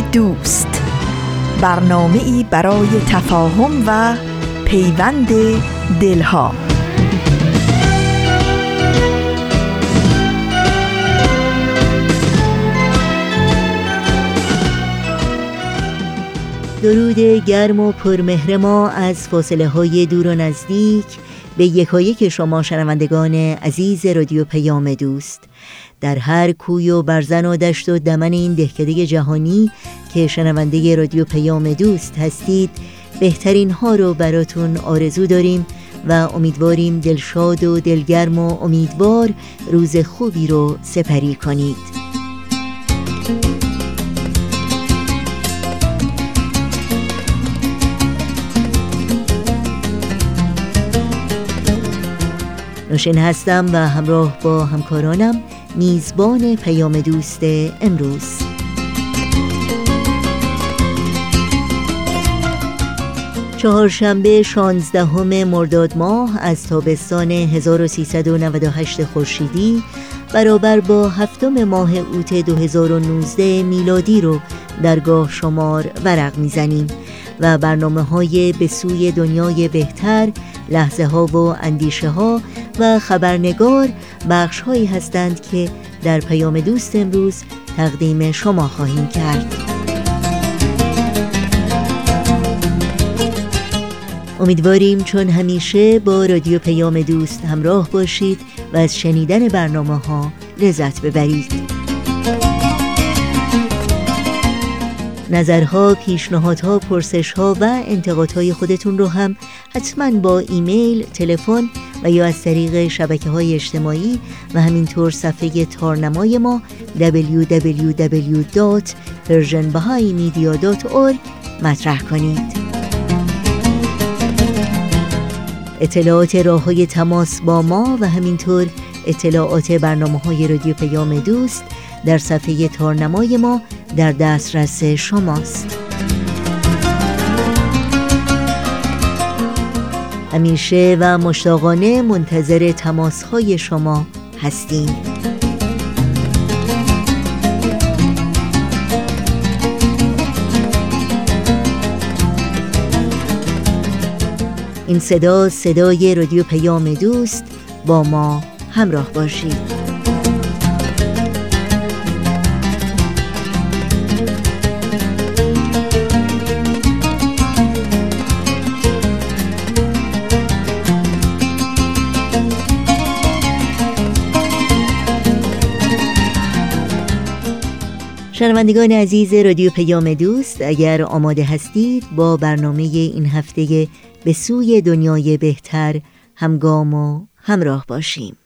دوست. برنامه ای برای تفاهم و پیوند دلها. درود گرم و پرمهر ما از فاصله های دور و نزدیک. به یکایک شما شنوندگان عزیز رادیو پیام دوست. در هر کوی و برزن و دشت و دمن این دهکده جهانی که شنونده رادیو پیام دوست هستید بهترین ها رو براتون آرزو داریم و امیدواریم دلشاد و دلگرم و امیدوار روز خوبی رو سپری کنید. نوشین هستم و همراه با همکارانم. میزبان پیام دوست امروز. چهارشنبه 16 مرداد ماه از تابستان 1398 خورشیدی برابر با هفتم ماه اوت 2019 میلادی رو درگاه شمار ورق می‌زنیم و برنامه های به سوی دنیای بهتر لحظه ها و اندیشه ها و خبرنگار بخش هایی هستند که در پیام دوست امروز تقدیم شما خواهیم کرد. امیدواریم چون همیشه با رادیو پیام دوست همراه باشید و از شنیدن برنامه ها لذت ببرید. نظرها، پیشنهادها، پرسشها و انتقادهای خودتون رو هم حتما با ایمیل، تلفن و یا از طریق شبکه های اجتماعی و همینطور صفحه تارنمای ما www.persianbahaimedia.org مطرح کنید. اطلاعات راه های تماس با ما و همینطور اطلاعات برنامه های رادیو پیام دوست در صفحه تارنمای ما در دسترس شماست. همیشه و مشتاقانه منتظر تماس های شما هستیم. این صدا صدای رادیو پیام دوست با ما همراه باشید. شنوندگان عزیز رادیو پیام دوست اگر آماده هستید با برنامه این هفته به سوی دنیای بهتر همگام و همراه باشیم.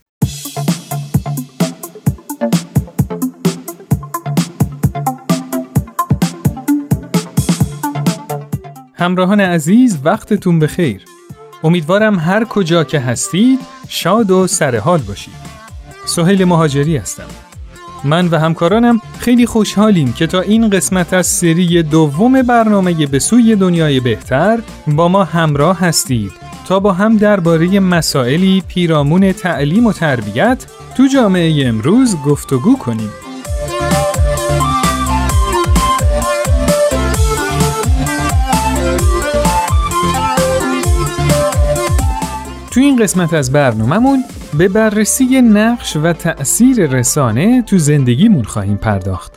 همراهان عزیز وقتتون بخیر. امیدوارم هر کجا که هستید شاد و سرحال باشید. سهیل مهاجری هستم. من و همکارانم خیلی خوشحالیم که تا این قسمت از سری دوم برنامه به سوی دنیای بهتر با ما همراه هستید تا با هم درباره مسائلی پیرامون تعلیم و تربیت تو جامعه امروز گفتگو کنیم. تو این قسمت از برنامهمون به بررسی نقش و تأثیر رسانه تو زندگیمون خواهیم پرداخت.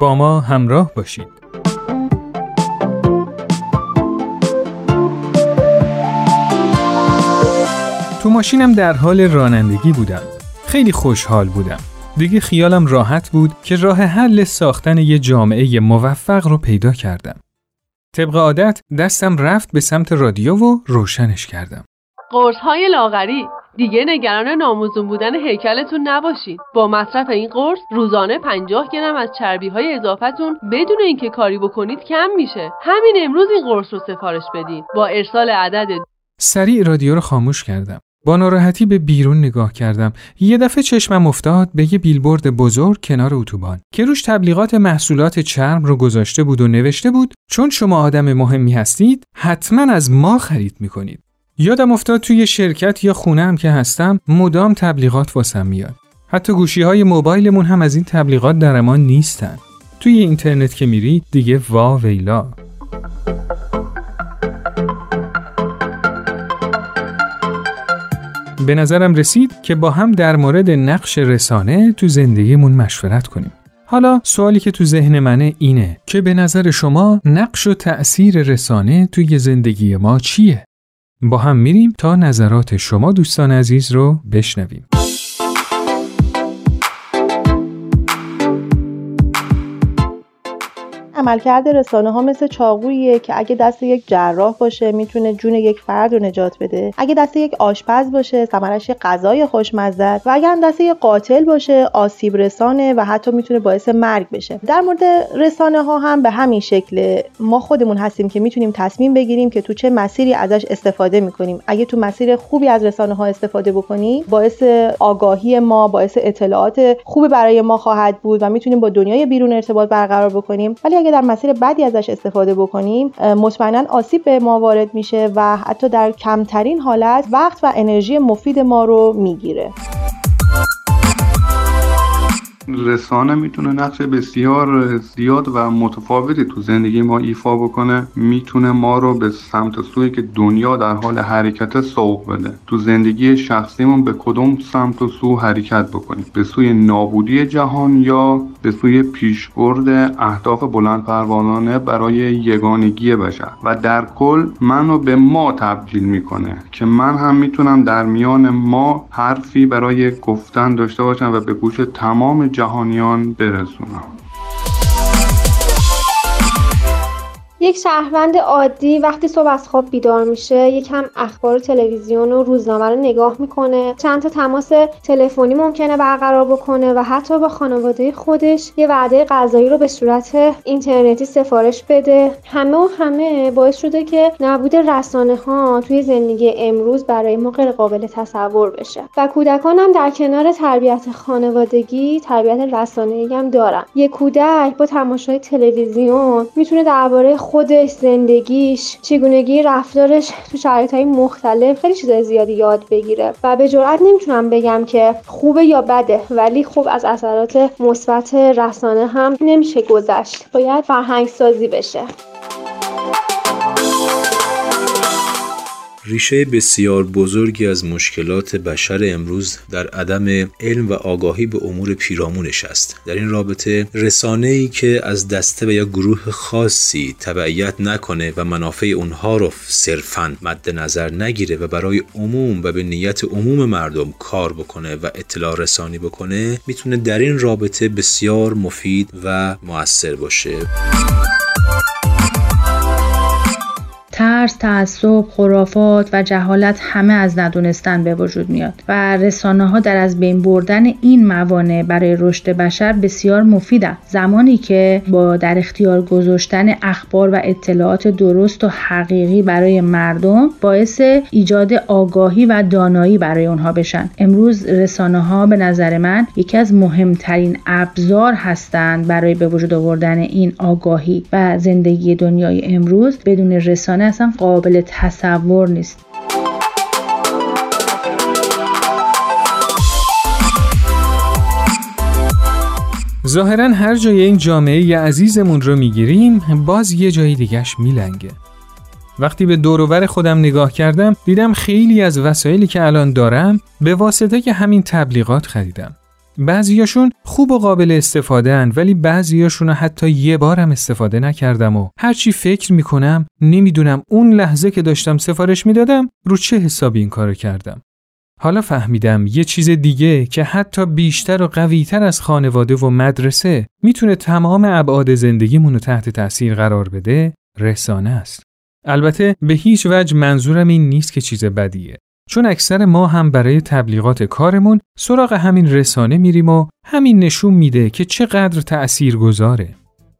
با ما همراه باشید. تو ماشینم در حال رانندگی بودم. خیلی خوشحال بودم. دیگه خیالم راحت بود که راه حل ساختن یه جامعه موفق رو پیدا کردم. طبق عادت دستم رفت به سمت رادیو و روشنش کردم. قرص های لاغری. دیگه نگران ناموزون بودن هیکلتون نباشید با مصرف این قرص روزانه 50 گرم از چربی های اضافتون بدون اینکه کاری بکنید کم میشه. همین امروز این قرص رو سفارش بدین. با ارسال عدد سریع رادیو رو خاموش کردم. با ناراحتی به بیرون نگاه کردم. یه دفعه چشمم افتاد به یه بیلبورد بزرگ کنار اتوبان که روش تبلیغات محصولات چرم رو گذاشته بود و نوشته بود چون شما آدم مهمی هستید حتما از ما خرید می‌کنید. یادم افتاد توی شرکت یا خونه هم که هستم مدام تبلیغات واسم میاد حتی گوشی های موبایلمون هم از این تبلیغات در امان نیستن توی اینترنت که میری دیگه وا ویلا به نظرم رسید که با هم در مورد نقش رسانه تو زندگیمون مشورت کنیم. حالا سوالی که تو ذهن منه اینه که به نظر شما نقش و تأثیر رسانه توی زندگی ما چیه؟ با هم میریم تا نظرات شما دوستان عزیز رو بشنویم. عملکرد رسانه ها مثل چاقویه که اگه دست یک جراح باشه می‌تونه جون یک فرد رو نجات بده. اگه دست یک آشپز باشه ثمرش غذای خوشمزه و اگر دست یک قاتل باشه آسیب رسانه و حتی می‌تونه باعث مرگ بشه. در مورد رسانه ها هم به همین شکل. ما خودمون هستیم که می‌تونیم تصمیم بگیریم که تو چه مسیری ازش استفاده می‌کنیم. اگه تو مسیر خوبی از رسانه ها استفاده بکنیم باعث آگاهی ما باعث اطلاعات خوبی برای ما خواهد بود و می‌تونیم با دنیای بیرون ارتباط برقرار بکنیم. ولی اگه در مسیر بدی ازش استفاده بکنیم مطمئنا آسیب به ما وارد میشه و حتی در کمترین حالت وقت و انرژی مفید ما رو می‌گیره. رسانه می‌تونه نقش بسیار زیاد و متفاوتی تو زندگی ما ایفا بکنه می‌تونه ما رو به سمت سوی که دنیا در حال حرکت سوق بده. تو زندگی شخصیمون به کدوم سمت و سو حرکت بکنیم؟ به سوی نابودی جهان یا به سوی پیشبرد اهداف بلند پروانانه برای یگانگی بشر؟ و در کل منو به ما تبدیل می‌کنه که من هم می‌تونم در میان ما حرفی برای گفتن داشته باشم و به گوش تمام جهانیان برسونم. یک شهروند عادی وقتی صبح از خواب بیدار میشه یکم اخبار تلویزیون و روزنامه رو نگاه می‌کنه. چند تا تماس تلفنی ممکنه برقرار بکنه و حتی با خانواده خودش یه وعده غذایی رو به صورت اینترنتی سفارش بده. همه و همه باعث شده که نبود رسانه ها توی زندگی امروز برای ما غیر قابل تصور بشه. و کودکان هم در کنار تربیت خانوادگی تربیت رسانه‌ای هم دارن. یک کودک با تماشای تلویزیون می‌تونه درباره خودش زندگیش چگونگی رفتارش تو شرایط های مختلف خیلی چیزای زیادی یاد بگیره. و به جرات نمی‌تونم بگم که خوبه یا بده ولی خوب از اثرات مثبت رسانه هم نمیشه گذشت. باید فرهنگ سازی بشه. ریشه بسیار بزرگی از مشکلات بشر امروز در عدم علم و آگاهی به امور پیرامونش است در این رابطه رسانه ای که از دسته و یا گروه خاصی تبعیت نکنه و منافع اونها رو صرفا مد نظر نگیره و برای عموم و به نیت عموم مردم کار بکنه و اطلاع رسانی بکنه می‌تونه در این رابطه بسیار مفید و موثر باشه. ترس، تعصب، خرافات و جهالت همه از ندونستن به وجود میاد و رسانه ها در از بین بردن این موانع برای رشد بشر بسیار مفیدند. زمانی که با در اختیار گذاشتن اخبار و اطلاعات درست و حقیقی برای مردم باعث ایجاد آگاهی و دانایی برای اونها بشن. امروز رسانه ها به نظر من یکی از مهمترین ابزار هستند برای به وجود آوردن این آگاهی و زندگی دنیای امروز بدون رسانه اصلا قابل تصور نیست. ظاهرا هر جای این جامعه عزیزمون رو می‌گیریم باز یه جای دیگش میلنگه. وقتی به دوروبر خودم نگاه کردم دیدم خیلی از وسایلی که الان دارم به واسطه که همین تبلیغات خریدم. بعضیاشون خوب و قابل استفاده هن ولی بعضیاشون حتی یه بارم استفاده نکردم و هرچی فکر می‌کنم نمی‌دونم اون لحظه که داشتم سفارش می‌دادم رو چه حسابی این کارو کردم. حالا فهمیدم یه چیز دیگه که حتی بیشتر و قویتر از خانواده و مدرسه می‌تونه تمام ابعاد زندگیمون رو تحت تاثیر قرار بده رسانه است. البته به هیچ وجه منظورم این نیست که چیز بدیه. چون اکثر ما هم برای تبلیغات کارمون سراغ همین رسانه میریم و همین نشون میده که چقدر تأثیر گذاره.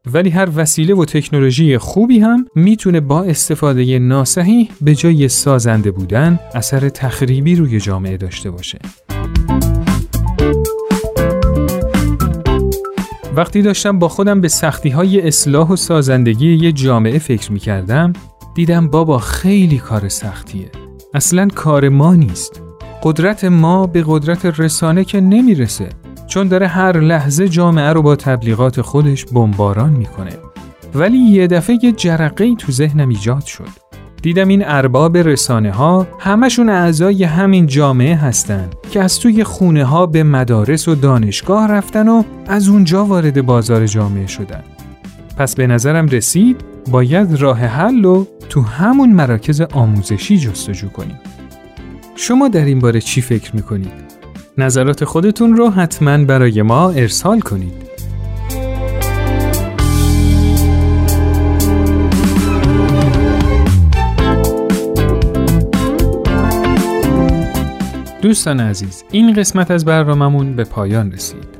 ولی هر وسیله و تکنولوژی خوبی هم می‌تونه با استفاده ناسحی به جای سازنده بودن اثر تخریبی روی جامعه داشته باشه. وقتی داشتم با خودم به سختی های اصلاح و سازندگی یه جامعه فکر می کردم دیدم بابا خیلی کار سختیه. اصلا کار ما نیست. قدرت ما به قدرت رسانه که نمی‌رسه چون داره هر لحظه جامعه رو با تبلیغات خودش بمباران می‌کنه. ولی یه دفعه یه جرقه تو ذهنم ایجاد شد. دیدم این ارباب رسانه ها همشون اعضای همین جامعه هستن که از توی خونه ها به مدارس و دانشگاه رفتن و از اونجا وارد بازار جامعه شدن. پس به نظرم رسید باید راه حل رو تو همون مراکز آموزشی جستجو کنیم. شما در این باره چی فکر می‌کنید؟ نظرات خودتون رو حتما برای ما ارسال کنید. دوستان عزیز این قسمت از برنامهمون به پایان رسید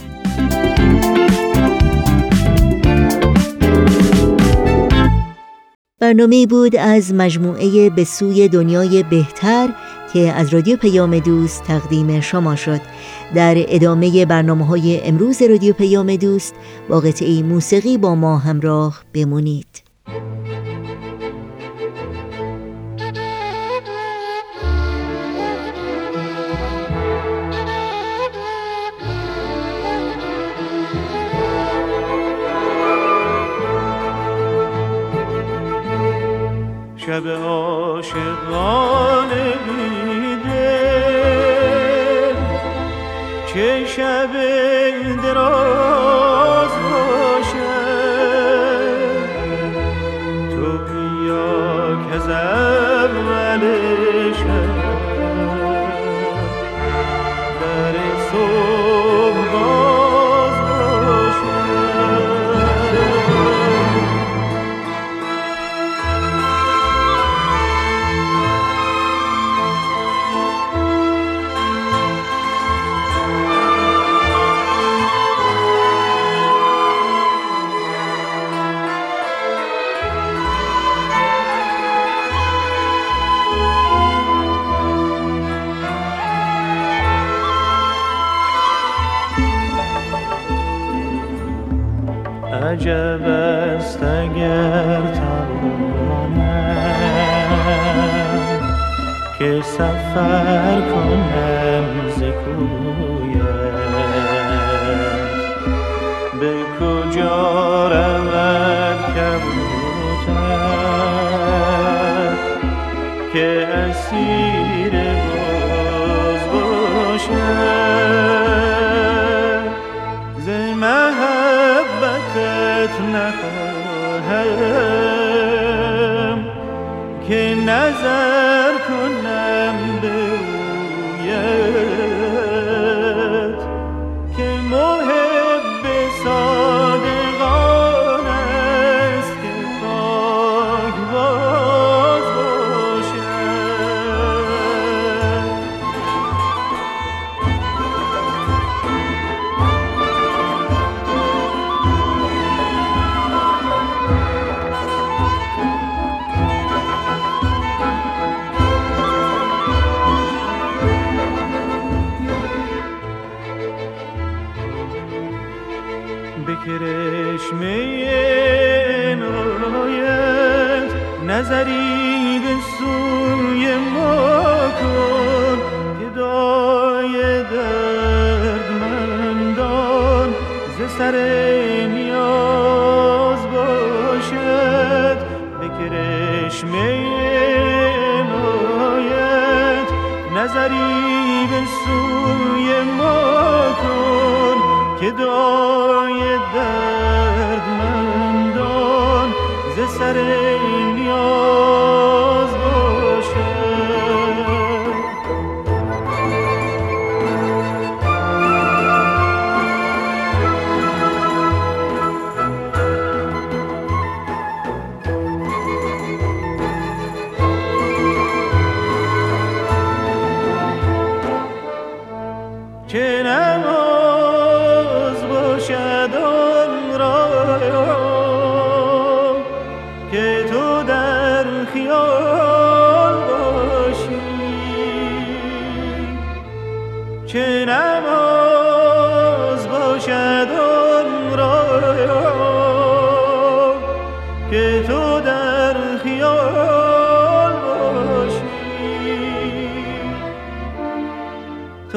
برنامه بود از مجموعه به سوی دنیای بهتر که از رادیو پیام دوست تقدیم شما شد. در ادامه برنامه های امروز رادیو پیام دوست با قطعه موسیقی با ما همراه بمونید. شب عاشقان.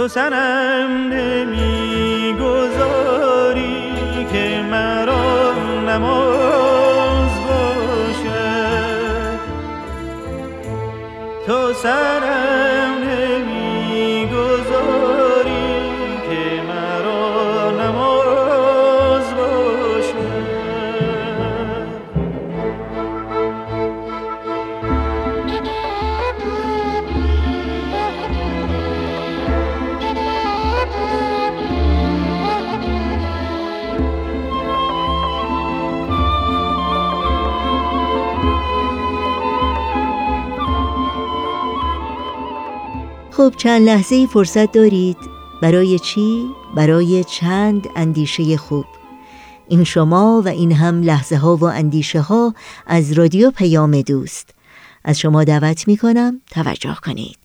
تو سنم نمی‌گذاری که مرا نماز باشد تو سنم خب چند لحظه فرصت دارید. برای چی؟ برای چند اندیشه خوب. این شما و این هم لحظه ها و اندیشه ها از رادیو پیام دوست. از شما دعوت می کنم توجه کنید.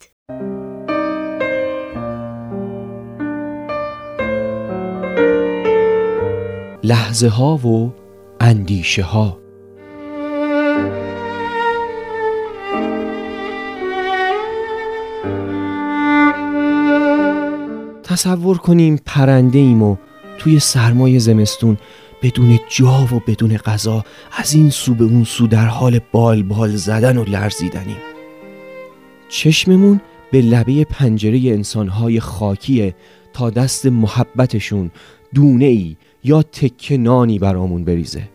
لحظه ها و اندیشه ها تصور کنیم پرنده ایم و توی سرمای زمستون بدون جا و بدون غذا از این سو به اون سو در حال بال بال زدن و لرزیدنیم. چشممون به لبه پنجره انسانهای خاکیه تا دست محبتشون دونه ای یا تکه نانی برامون بریزه.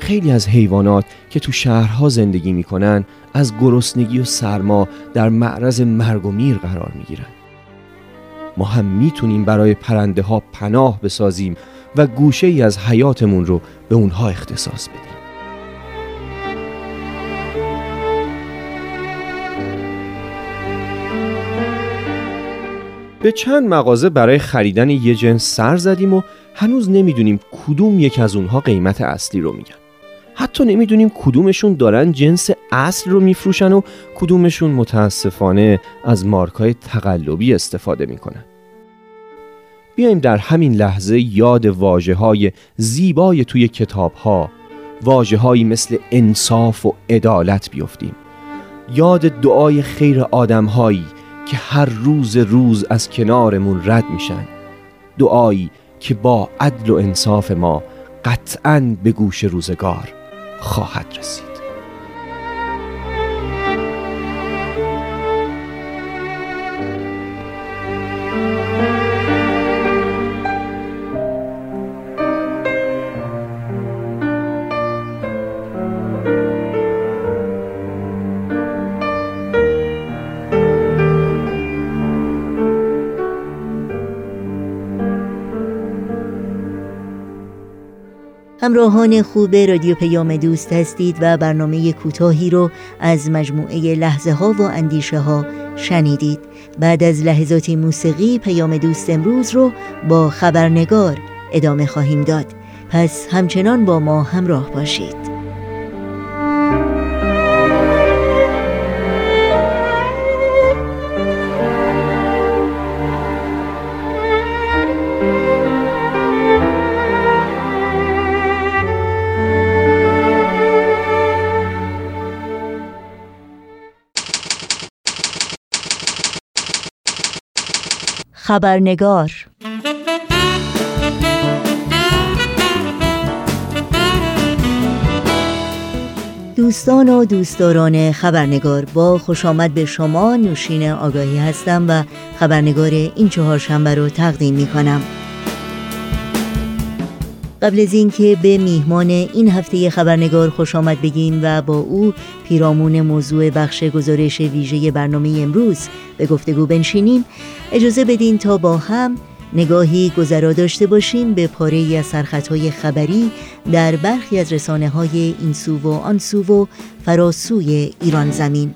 خیلی از حیوانات که تو شهرها زندگی می‌کنن از گرسنگی و سرما در معرض مرگ و میر قرار می‌گیرن. ما هم می‌تونیم برای پرنده ها پناه بسازیم و گوشه ای از حیاتمون رو به اونها اختصاص بدیم. به چند مغازه برای خریدن یه جنس سر زدیم و هنوز نمی‌دونیم کدوم یک از اونها قیمت اصلی رو میگن. حتی نمی‌دونیم کدومشون دارن جنس اصل رو میفروشن و کدومشون متاسفانه از مارکای تقلبی استفاده می‌کنن. بیایم در همین لحظه یاد واجه های زیبای توی کتاب ها واجه هایی مثل انصاف و عدالت بیفتیم. یاد دعای خیر آدم هایی که هر روز روز از کنارمون رد میشن. دعایی که با عدل و انصاف ما قطعا به گوش روزگار. خواهد رسید. همراهان خوب رادیو پیام دوست هستید و برنامه کوتاهی رو از مجموعه لحظه ها و اندیشه ها شنیدید. بعد از لحظات موسیقی پیام دوست امروز رو با خبرنگار ادامه خواهیم داد. پس همچنان با ما همراه باشید. خبرنگار. دوستان و دوستداران خبرنگار با خوش آمد به شما نوشین آگاهی هستم و خبرنگار این چهارشنبه رو تقدیم می کنم قبل از اینکه به میهمان این هفته خبرنگار خوش آمد بگیم و با او پیرامون موضوع بخش گزارش ویژه برنامه امروز به گفتگو بنشینیم اجازه بدین تا با هم نگاهی گذرا داشته باشیم به پاره ای از سرخطهای خبری در برخی از رسانه های این سو و آن سو و فراسوی ایران زمین.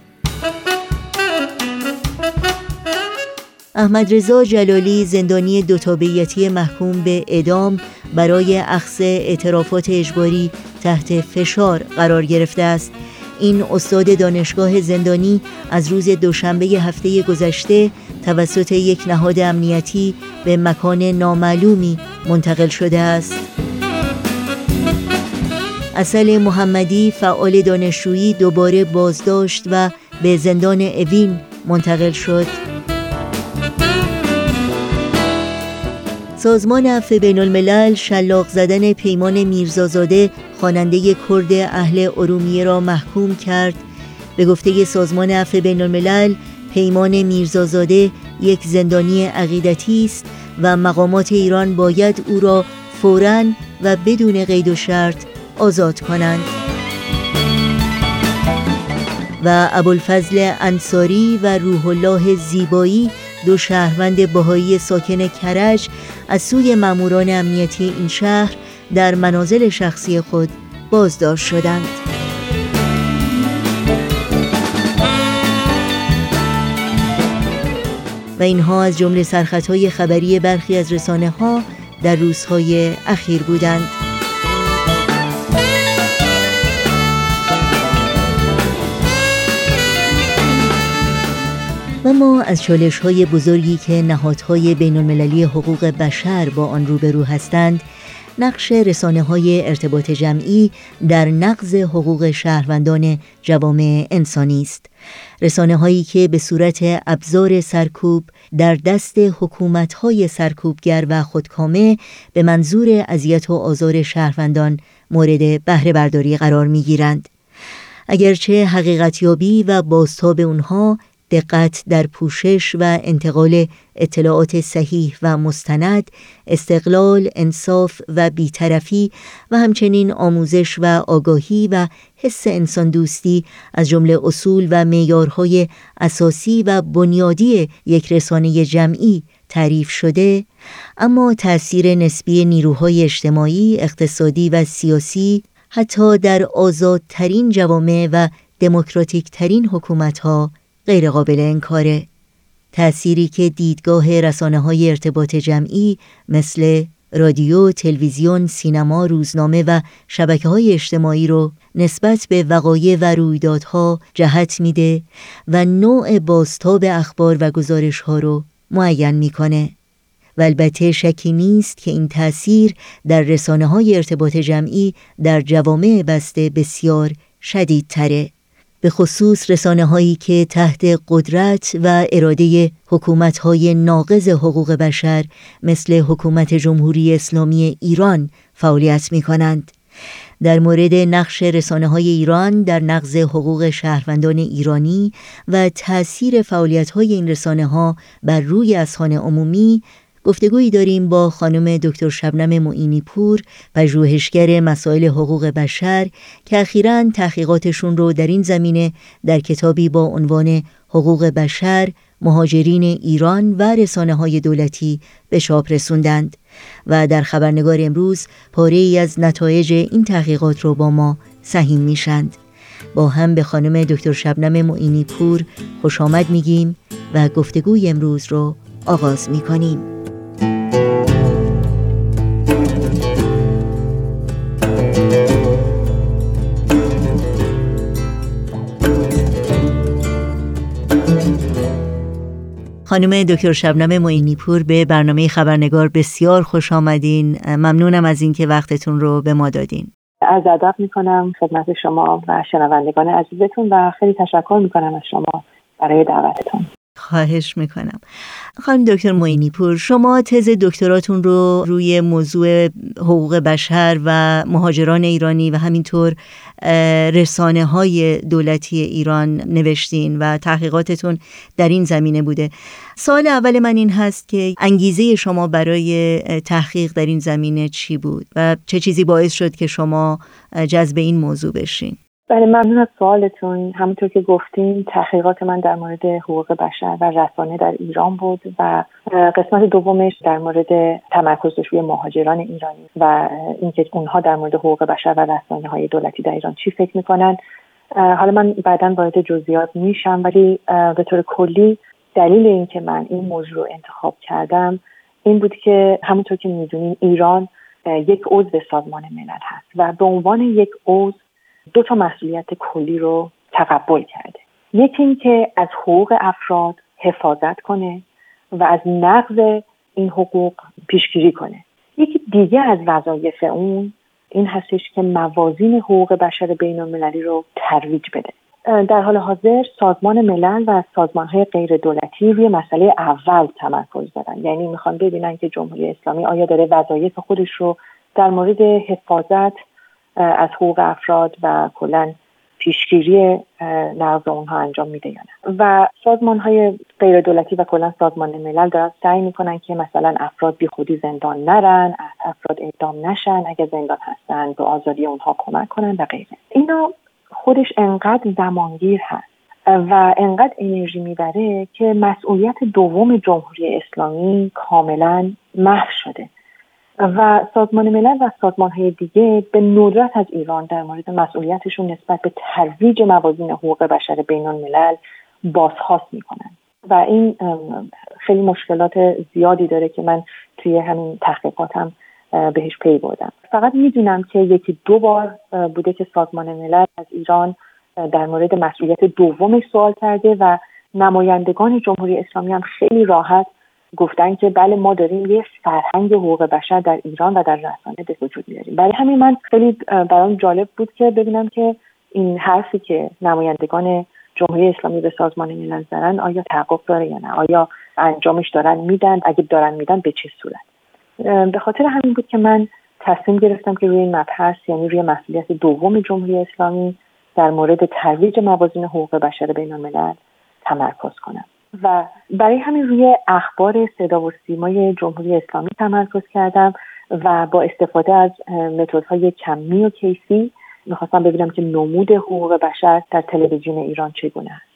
احمد رضا جلالی زندانی دوتابیتی محکوم به اعدام برای اخذ اعترافات اجباری تحت فشار قرار گرفته است. این استاد دانشگاه زندانی از روز دوشنبه هفته گذشته توسط یک نهاد امنیتی به مکان نامعلومی منتقل شده است. اصل محمدی فعال دانشجویی دوباره بازداشت و به زندان اوین منتقل شد. سازمان عفو بین الملل شلاق زدن پیمان میرزازاده خواننده کرد اهل ارومیه را محکوم کرد. به گفته سازمان عفو بین الملل پیمان میرزازاده یک زندانی عقیدتی است و مقامات ایران باید او را فوراً و بدون قید و شرط آزاد کنند. و ابوالفضل انصاری و روح الله زیبایی دو شهروند بهایی ساکن کرج از سوی ماموران امنیتی این شهر در منازل شخصی خود بازداشت شدند. و اینها از جمله سرخطهای خبری برخی از رسانه ها در روزهای اخیر بودند. و ما از چالش های بزرگی که نهادهای بین المللی حقوق بشر با آن روبرو هستند نقش رسانه های ارتباط جمعی در نقض حقوق شهروندان جوامع انسانی است رسانه هایی که به صورت ابزار سرکوب در دست حکومت های سرکوبگر و خودکامه به منظور اذیت و آزار شهروندان مورد بهره برداری قرار می گیرند. اگرچه حقیقتیابی و بازتاب اونها دقت در پوشش و انتقال اطلاعات صحیح و مستند، استقلال، انصاف و بیطرفی و همچنین آموزش و آگاهی و حس انسان دوستی از جمله اصول و معیارهای اساسی و بنیادی یک رسانه جمعی تعریف شده. اما تأثیر نسبی نیروهای اجتماعی، اقتصادی و سیاسی حتی در آزادترین جوامع و دموکراتیک ترین حکومت ها غیرقابل انکاره تأثیری که دیدگاه رسانه های ارتباط جمعی مثل رادیو، تلویزیون، سینما، روزنامه و شبکه های اجتماعی رو نسبت به وقایع و رویدادها جهت میده و نوع بازتاب اخبار و گزارش ها رو معین می‌کنه و البته شکی نیست که این تأثیر در رسانه های ارتباط جمعی در جوامع بسته بسیار شدیدتره. به خصوص رسانه هایی که تحت قدرت و اراده حکومت های ناقض حقوق بشر مثل حکومت جمهوری اسلامی ایران فعالیت می کنند. در مورد نقش رسانه های ایران در نقض حقوق شهروندان ایرانی و تأثیر فعالیت های این رسانه ها بر روی اذهان عمومی گفتگویی داریم با خانم دکتر شبنم معینی پور پژوهشگر مسائل حقوق بشر که اخیرا تحقیقاتشون رو در این زمینه در کتابی با عنوان حقوق بشر مهاجرین ایران و رسانه های دولتی به چاپ رسوندند و در خبرنگار امروز پاره ای از نتایج این تحقیقات رو با ما سهیم میشند با هم به خانم دکتر شبنم معینی پور خوش آمد میگیم و گفتگوی امروز رو آغاز می‌کنیم. خانم دکتر شبنم معینی پور به برنامه خبرنگار بسیار خوش آمدین. ممنونم از اینکه وقتتون رو به ما دادین. از ادب می‌کنم خدمت شما و شنوندگان عزیزتون و خیلی تشکر می‌کنم از شما برای دعوتتون. خواهش می‌کنم. خانم دکتر معینی پور شما تز دکتراتون رو روی موضوع حقوق بشر و مهاجران ایرانی و همینطور رسانه های دولتی ایران نوشتین و تحقیقاتتون در این زمینه بوده. سال اول من این هست که انگیزه شما برای تحقیق در این زمینه چی بود و چه چیزی باعث شد که شما جذب این موضوع بشین؟ بله ممنون از سوالتون. همونطور که گفتیم تحقیقات من در مورد حقوق بشر و رسانه در ایران بود و قسمت دومش در مورد تمرکز روی مهاجران ایرانی و اینکه اونها در مورد حقوق بشر و رسانه های دولتی در ایران چی فکر می‌کنن. حالا من بعدا وارد جزئیات میشم ولی به طور کلی دلیل اینکه من این موضوع رو انتخاب کردم این بود که همونطور که می‌دونیم ایران یک عضو سازمان ملل هست و به عنوان یک عضو دو تا مسئولیت کلی رو تقبل کرده. یکی اینکه از حقوق افراد حفاظت کنه و از نقض این حقوق پیشگیری کنه. یکی دیگه از وظایف اون این هستش که موازین حقوق بشر بین المللی رو ترویج بده. در حال حاضر سازمان ملل و سازمان های غیر دولتی روی مسئله اول تمرکز دارن. یعنی می‌خوان ببینن که جمهوری اسلامی آیا داره وظایف خودش رو در مورد حفاظت از حقوق افراد و کلا پیشگیری نقض اونها انجام میده یا و سازمان های غیر دولتی و کلا سازمان ملل دارن سعی می‌کنن که مثلا افراد بی خودی زندان نرن افراد اعدام نشن اگر زندان هستن به آزادی اونها کمک کنن و غیره. اینا خودش انقدر زمانگیر هست و انقدر انرژی می‌بره که مسئولیت دوم جمهوری اسلامی کاملا محو شده. و سازمان ملل و سازمان های دیگه به ندرت از ایران در مورد مسئولیتشون نسبت به ترویج موازین حقوق بشر بین الملل بازخواست می‌کنن. و این خیلی مشکلات زیادی داره که من توی همین تحقیقاتم بهش پی بردم. فقط می‌دونم که یکی دو بار بوده که سازمان ملل از ایران در مورد مسئولیت دومش سوال کرده و نمایندگان جمهوری اسلامی هم خیلی راحت گفتن که بله ما داریم یه فرهنگ حقوق بشر در ایران و در رسانه به وجود میاریم. برای همین من خیلی برام جالب بود که ببینم که این حرفی که نمایندگان جمهوری اسلامی به سازمان ملل زدن آیا تحقق داره یا نه؟ آیا انجامش دارن میدن؟ اگه دارن میدن به چه صورت؟ به خاطر همین بود که من تصمیم گرفتم که روی این مبحث یعنی روی مسئولیت دوم جمهوری اسلامی در مورد ترویج موازین حقوق بشر بین الملل تمرکز کنم. و برای همین روی اخبار صدا و سیمای جمهوری اسلامی تمرکز کردم و با استفاده از متدهای کمی و کیفی می‌خواستم ببینم که نمود حقوق بشر در تلویزیون ایران چگونه است.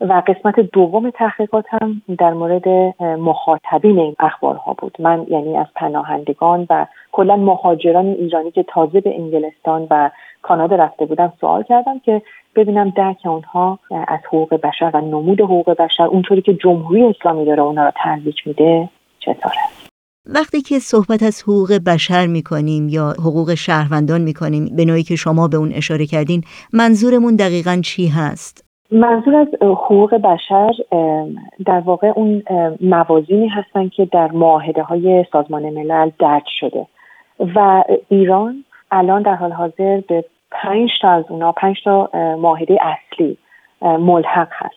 و قسمت دوم تحقیقات هم در مورد مخاطبین این اخبارها بود. من یعنی از پناهندگان و کلا مهاجران ایرانی که تازه به انگلستان و کانادا رفته بودن سوال کردم که ببینم درک اونها از حقوق بشر و نمود حقوق بشر اونطوری که جمهوری اسلامی داره اونا رو ترویج میده چطوره وقتی که صحبت از حقوق بشر می‌کنیم یا حقوق شهروندان می‌کنیم به نوعی که شما به اون اشاره کردین منظورمون دقیقا چی هست؟ منظور از حقوق بشر در واقع اون موازینی هستن که در معاهده های سازمان ملل درج شده و ایران الان در حال حاضر به پنج تا از اونا پنج تا معاهده اصلی ملحق هست.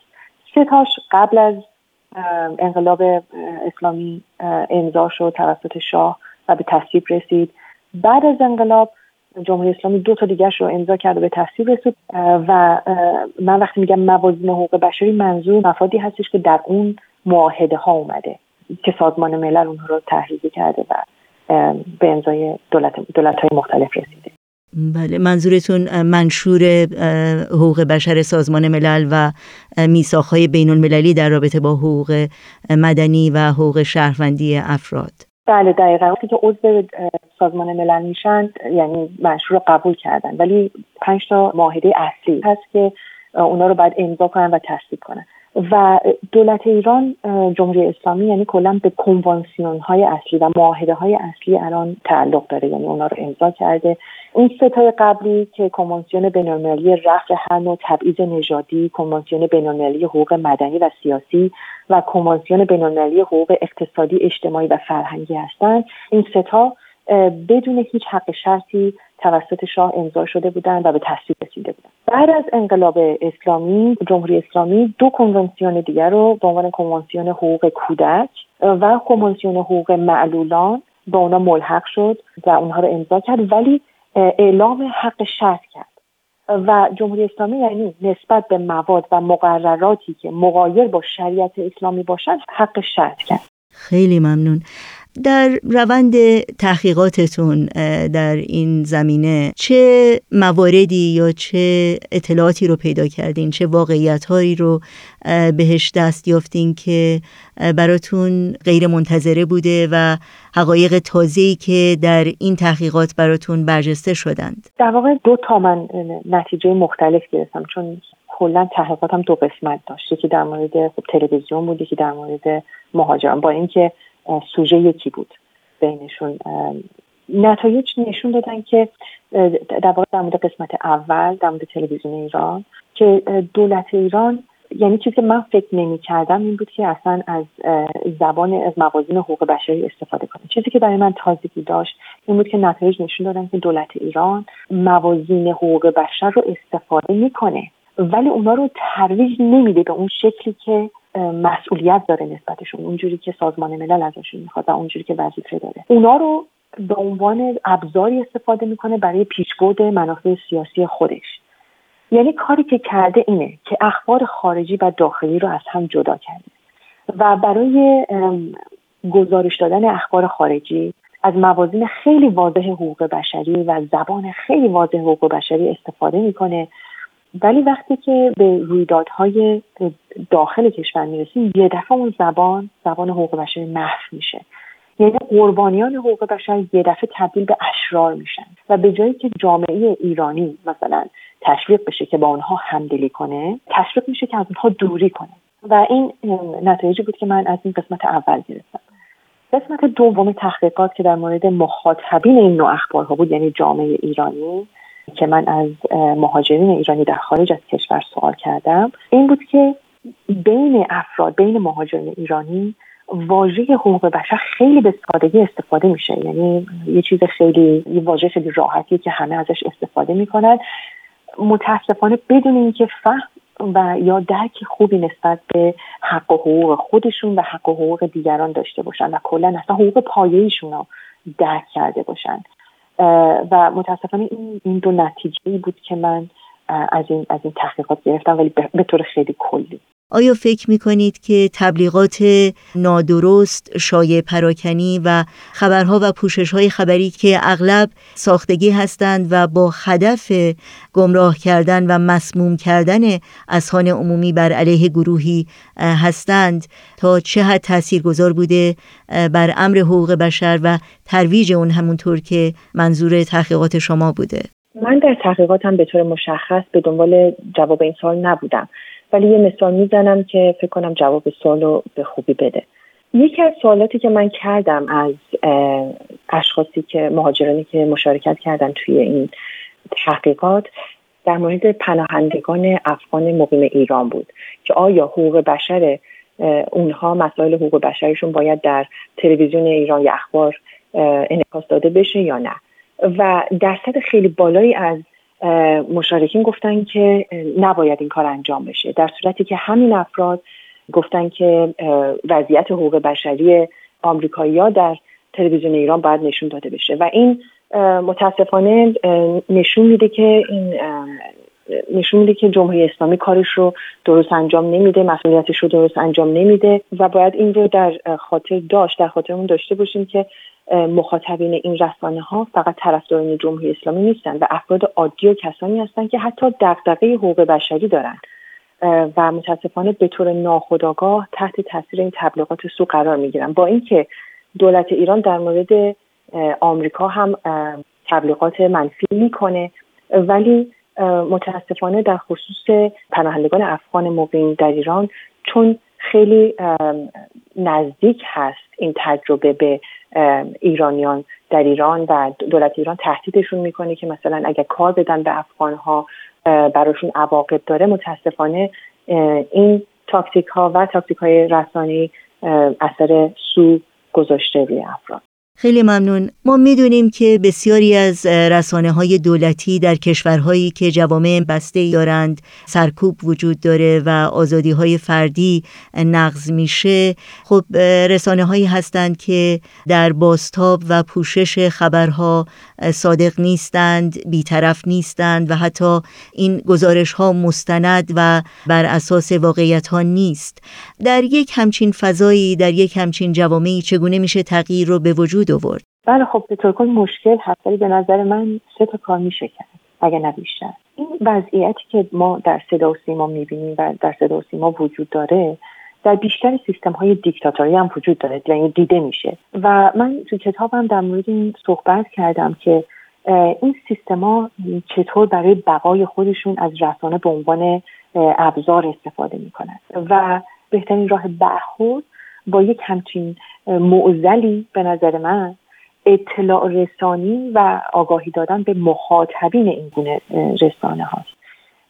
سه تاش قبل از انقلاب اسلامی امضا شد توسط شاه و به تصویب رسید. بعد از انقلاب جمهوری اسلامی دو تا دیگرش رو امضا کرد و به تصویب رسید. و من وقتی میگم موازین حقوق بشری منظور مفادی هستش که در اون معاهده ها اومده که سازمان ملل اونها رو تحریزی کرده و به امضای دولت, دولت های مختلف رسیده. بله منظورتون منشور حقوق بشر سازمان ملل و میساخهای بین المللی در رابطه با حقوق مدنی و حقوق شهروندی افراد. بله دقیقا. وقتی که عضو سازمان ملل میشن یعنی منشور رو قبول کردن ولی پنج تا معاهده اصلی هست که اونا رو باید امضا کنن و تصدیق کنن. و دولت ایران جمهوری اسلامی یعنی کلا به کنوانسیون های اصلی و معاهده های اصلی الان تعلق داره یعنی اونا رو امضا کرده. این ستای قبلی که کنوانسیون بینالمللی رفع هر نوع تبعیض نژادی کنوانسیون بینالمللی حقوق مدنی و سیاسی و کنوانسیون بینالمللی حقوق اقتصادی اجتماعی و فرهنگی هستند این ستا بدون هیچ حق شرطی توسط شاه امضا شده بودند و به تصویب رسیده بودند بعد از انقلاب اسلامی جمهوری اسلامی دو کنونسیون دیگر رو به عنوان کنونسیون حقوق کودک و کنونسیون حقوق معلولان به اونا ملحق شد و اونها رو امضا کرد. ولی اعلام حق شرط کرد. و جمهوری اسلامی یعنی نسبت به مواد و مقرراتی که مقایر با شریعت اسلامی باشند حق شرط کرد. خیلی ممنون. در روند تحقیقاتتون در این زمینه چه مواردی یا چه اطلاعاتی رو پیدا کردین؟ چه واقعیت هایی رو بهش دست یافتین که براتون غیر منتظره بوده و حقایق تازه‌ای که در این تحقیقات براتون برجسته شدند؟ در واقع دو تا من نتیجه مختلف گرفتم چون کلا تحقیقاتم دو قسمت داشت. که در مورد خب تلویزیون بود که در مورد مهاجران. با اینکه سوژه یکی بود بینشون. نتایج نشون دادن که در واقع در مورد قسمت اول در مورد تلویزیون ایران که دولت ایران یعنی چیزی که من فکر نمی کردم این بود که اصلا از زبان از موازین حقوق بشری استفاده کنه. چیزی که برای من تازگی داشت این بود که نتایج نشون دادن که دولت ایران موازین حقوق بشر رو استفاده می‌کنه ولی اونا رو ترویج نمیده به اون شکلی که مسئولیت داره نسبتشون اونجوری که سازمان ملل ازشون می‌خواد و اونجوری که وظیفه داره. اونا رو به عنوان ابزاری استفاده می‌کنه برای پیشبرد منافع سیاسی خودش. یعنی کاری که کرده اینه که اخبار خارجی و داخلی رو از هم جدا کرده. و برای گزارش دادن اخبار خارجی از موازین خیلی واضح حقوق بشری و زبان خیلی واضح حقوق بشری استفاده می‌کنه ولی وقتی که به رویدادهای داخل کشور می‌رسیم یه دفعه اون زبان زبان حقوق بشری محو میشه. یعنی قربانیان حقوق بشر یه دفعه تبدیل به اشرار میشن و به جایی که جامعه ایرانی مثلا تشویق بشه که با اونها همدلی کنه تشویق میشه که از اونها دوری کنه. و این نتایجی بود که من از این قسمت اول گرفتم. قسمت دوم تحقیقات که در مورد مخاطبین این نوع اخبارها بود یعنی جامعه ایرانی که من از مهاجرین ایرانی در خارج از کشور سوال کردم این بود که بین افراد بین مهاجرین ایرانی واژه حقوق بشر خیلی به سادگی استفاده میشه. یعنی یه چیز خیلی یه واژه خیلی راحتی که همه ازش استفاده می‌کنن. متاسفانه بدون اینکه فهم و یا درک خوبی نسبت به حق و حقوق خودشون و حق و حقوق دیگران داشته باشن و کلا اصلا حقوق پایه‌ایشون رو درک کرده باشن. و متاسفانه این, این دو نتیجه بود که من از این از این تحقیقات گرفتم ولی به طور خیلی کلی. آیا فکر می کنید که تبلیغات نادرست، شایع پراکنی و خبرها و پوشش های خبری که اغلب ساختگی هستند و با هدف گمراه کردن و مسموم کردن اذهان عمومی بر علیه گروهی هستند تا چه حد تأثیر گذار بوده بر امر حقوق بشر و ترویج اون همونطور که منظور تحقیقات شما بوده؟ من در تحقیقاتم به طور مشخص به دنبال جواب این سال نبودم ولی یه مثال می‌زنم که فکر کنم جواب سوال رو به خوبی بده. یکی از سوالاتی که من کردم از اشخاصی که مهاجرانی که مشارکت کردن توی این تحقیقات در مورد پناهندگان افغان مقیم ایران بود که آیا حقوق بشر اونها مسائل حقوق بشریشون باید در تلویزیون ایران یا اخبار انعکاس داده بشه یا نه؟ و درصد خیلی بالایی از مشارکین گفتن که نباید این کار انجام بشه. در صورتی که همین افراد گفتن که وضعیت حقوق بشری آمریکایی در تلویزیون ایران باید نشون داده بشه. و این متاسفانه نشون میده که این نشون میده که جمهوری اسلامی کارش رو درست انجام نمیده مسئولیتش رو درست انجام نمیده و باید این رو در خاطر داشت در خاطرمون داشته باشیم که مخاطبین این رسانه ها فقط طرفداران جمهوری اسلامی نیستند و افراد عادی و کسانی هستند که حتی دغدغه حقوق بشری دارند و متاسفانه به طور ناخودآگاه تحت تاثیر این تبلیغات سو قرار می‌گیرن. با اینکه دولت ایران در مورد آمریکا هم تبلیغات منفی می‌کنه ولی متاسفانه در خصوص پناهندگان افغان مقیم در ایران چون خیلی نزدیک هست این تجربه به ایرانیان در ایران و دولت ایران تهدیدشون می‌کنه که مثلا اگر کار بدن به افغانها براشون عواقب داره. متاسفانه این تاکتیک ها و تاکتیک های رسانی اثر سو گذاشته روی افراد. خیلی ممنون. ما می‌دونیم که بسیاری از رسانه های دولتی در کشورهایی که جوامع بسته دارند سرکوب وجود داره و آزادی های فردی نقض میشه. خب رسانه هایی هستند که در باستاب و پوشش خبرها صادق نیستند بیطرف نیستند و حتی این گزارش ها مستند و بر اساس واقعیت ها نیست. در یک همچین فضایی در یک همچین جوامعی چگونه میشه تغییر رو به وجود آورد. بله خب به طور کل مشکل هست ولی به نظر من سه تا کار میشه کرد اگه نه بیشتر. این وضعیتی که ما در صدا و سیما می‌بینیم و در صدا و سیما وجود داره در بیشتر سیستم های دیکتاتوری هم وجود داره یعنی دیده میشه. و من تو کتابم در مورد این صحبت کردم که این سیستما چطور برای بقای خودشون از رسانه به عنوان ابزار استفاده می‌کنن. و بهترین راه برخورد با یک همچین معزلی به نظر من اطلاع رسانی و آگاهی دادن به مخاطبین این گونه رسانه هاست.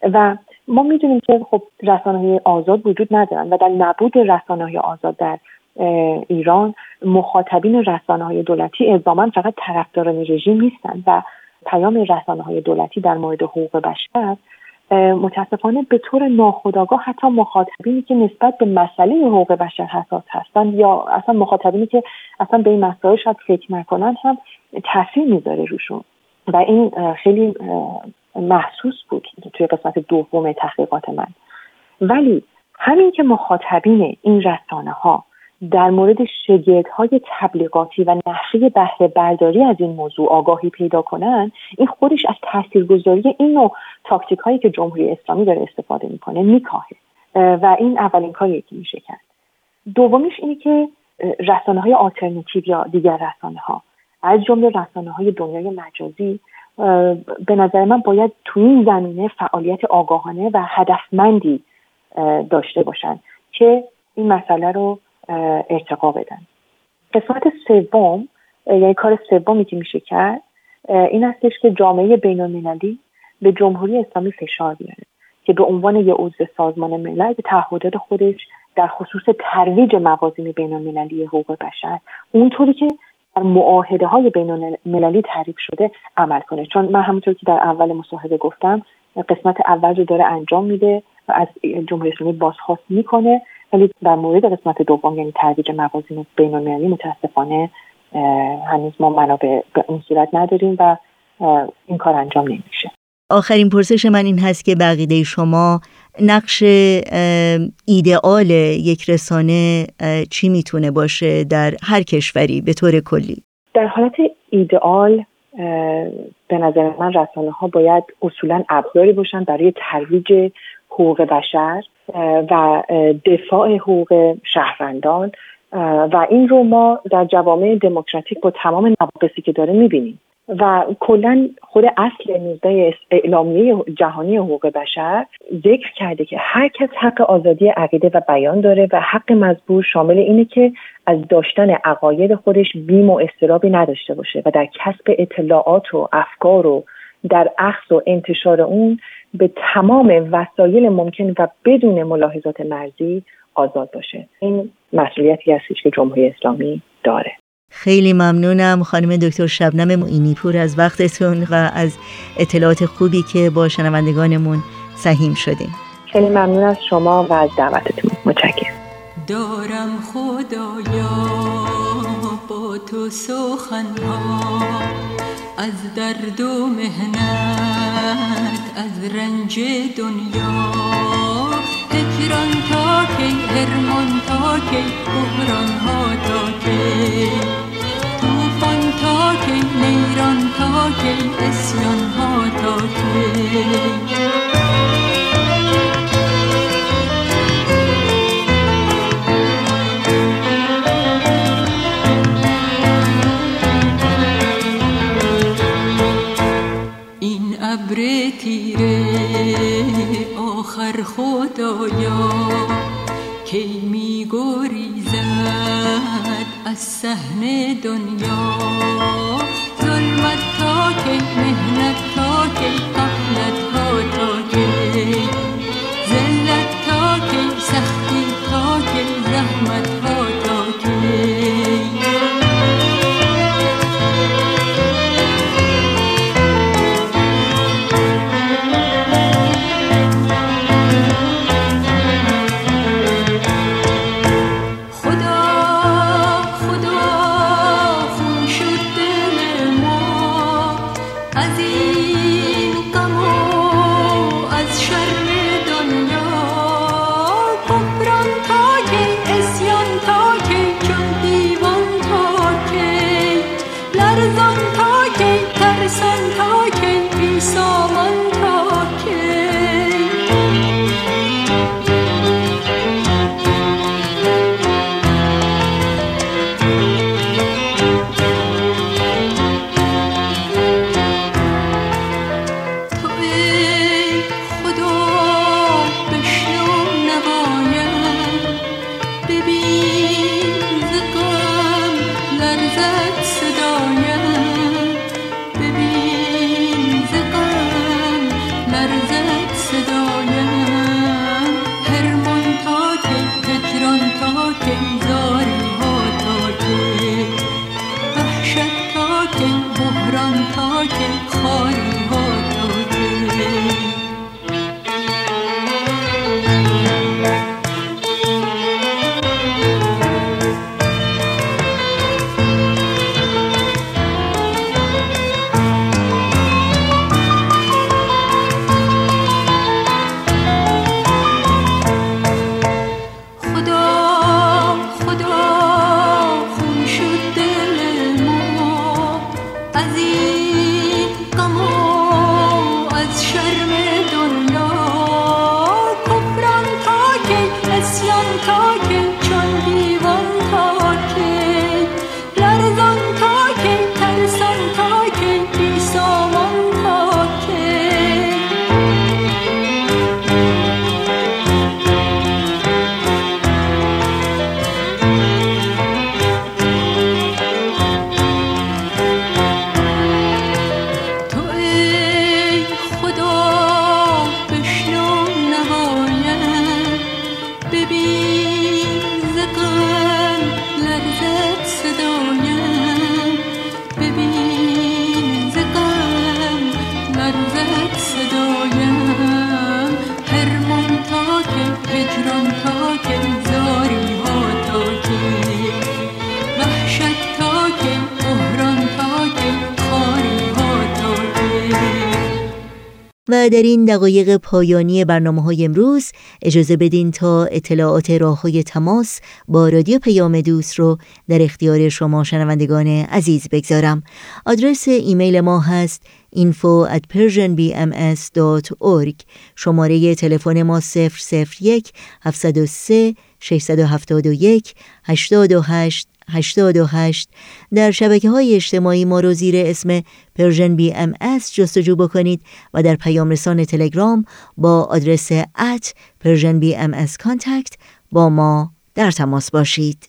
و ما می‌دونیم که خب رسانه های آزاد وجود ندارن و در نبود رسانه های آزاد در ایران مخاطبین رسانه های دولتی الزاما فقط طرفداران رژیم نیستند و پیام رسانه های دولتی در مورد حقوق بشر متاسفانه به طور ناخودآگاه حتی مخاطبینی که نسبت به مسئله حقوق بشر حساس هستند یا اصلا مخاطبینی که اصلا به این مسائل شاید فکر نکنن هم تاثیر می‌ذاره روشون. و این خیلی محسوس بود توی قسمت دوم تحقیقات من. ولی همین که مخاطبین این رسانه ها در مورد شگرد های تبلیغاتی و نحوه بهره برداری از این موضوع آگاهی پیدا کنن این خودش از تاثیرگذاری این نوع تاکتیک هایی که جمهوری اسلامی داره استفاده می‌کنه میکاهه. و این اولین کاری که میشه کرد. دومیش اینه که رسانه های آلترناتیو یا دیگر رسانه ها از جمله رسانه های دنیای مجازی به نظر من باید تو این زمینه فعالیت آگاهانه و هدفمندی داشته باشند که این مسئله رو ارتقا بدن. قسمت سوم یعنی کار سومی که میشه کرد این هستش که جامعه بین المللی به جمهوری اسلامی فشار بیاره که به عنوان یه عضو سازمان ملل به تعهدات خودش در خصوص ترویج موازین بین المللی حقوق بشر اونطوری که در معاهده های بین المللی تعریف شده عمل کنه. چون من همونطور که در اول مصاحبه گفتم قسمت اول رو داره انجام میده و از جمهوری اسلامی بازخواست می‌کنه ولی در مورد قسمت دوم یعنی ترویج موازین بین المللی متاسفانه هنوز ما منابع به اون صورت نداریم و این کار انجام نمیشه. آخرین پرسش من این هست که بقیده شما نقش ایدئال یک رسانه چی می‌تونه باشه در هر کشوری به طور کلی؟ در حالت ایدئال به نظر من رسانه ها باید اصولا ابزاری باشن برای ترویج حقوق بشر. و دفاع حقوق شهروندان. و این رو ما در جوامع دموکراتیک با تمام نواقصی که داره می‌بینیم. و کلا خود اصل نوزده اعلامیه جهانی حقوق بشر ذکر کرده که هر کس حق آزادی عقیده و بیان داره و حق مزبور شامل اینه که از داشتن عقاید خودش بیم و استرابی نداشته باشه و در کسب اطلاعات و افکار و در اخذ و انتشار اون به تمام وسایل ممکن و بدون ملاحظات مرزی آزاد باشه. این مسئولیتی هستش که جمهوری اسلامی داره. خیلی ممنونم خانم دکتر شبنم معینی پور از وقتتون و از اطلاعات خوبی که با شنوندگانمون سهیم شدیم. خیلی ممنون از شما و از دعوتتون. متشکرم. دارم خدایا با تو سخنها. از درد و مهنت از رنج دنیا. هجران تا کی هرمان تا کی بحران ها تا کی. توفان تا کی نیران تا کی اسیان ها تا کی. تیره آخر خدایا کی می گریزد از صحن دنیا؟ ظلمت تا کی مهنت تا کی غفلت ها تا کی؟ در این دقایق پایانی برنامه های امروز. اجازه بدین تا اطلاعات راه های تماس با رادیو پیام دوست رو در اختیار شما شنوندگان عزیز بگذارم. آدرس ایمیل ما هست info at persianbms.org شماره تلفن ما 001 703 671 828 828 در شبکه های اجتماعی ما رو زیر اسم Persian BM جستجو بکنید و در پیام رسان تلگرام با آدرس at Persian BM contact با ما در تماس باشید.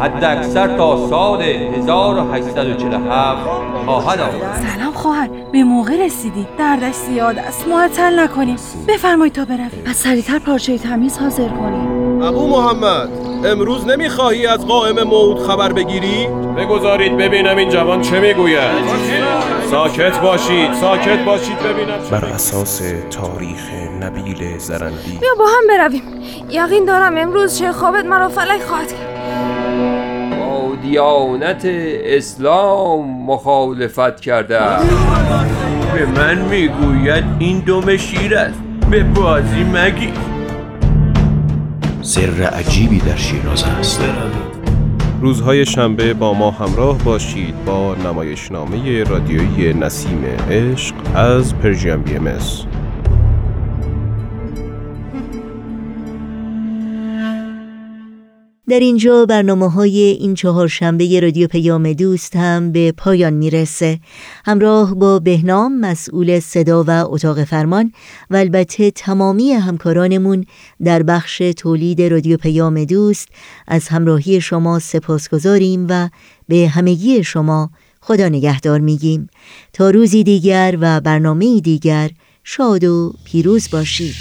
حد اکثر تا سال 1847 خواهد آمد. سلام خواهر به موقع رسیدی. دردش زیاد است. معطل نکنیم. بفرمایید تا برویم. پس سریعتر پارچه تمیز حاضر کنیم. ابو محمد امروز نمی‌خواهی از قائم موت خبر بگیری؟ بگذارید ببینم این جوان چه می‌گوید. ساکت باشید ساکت باشید ببینم بر اساس تاریخ نبیل زرندی. بیا با هم برویم. یقین دارم امروز چه خوابت مرا فلک خواهد کرد. با دیانت اسلام مخالفت کرده به من می‌گوید این دم شیر است. به بازی مگی سر عجیبی در شیراز است. روزهای شنبه با ما همراه باشید با نمایشنامه رادیویی نسیم عشق از پرژیم بی ام در اینجا برنامه های این چهار شنبه رادیو پیام دوست هم به پایان می‌رسه. همراه با بهنام مسئول صدا و اتاق فرمان و البته تمامی همکارانمون در بخش تولید رادیو پیام دوست از همراهی شما سپاسگزاریم و به همگی شما خدا نگهدار میگیم. تا روزی دیگر و برنامه دیگر شاد و پیروز باشید.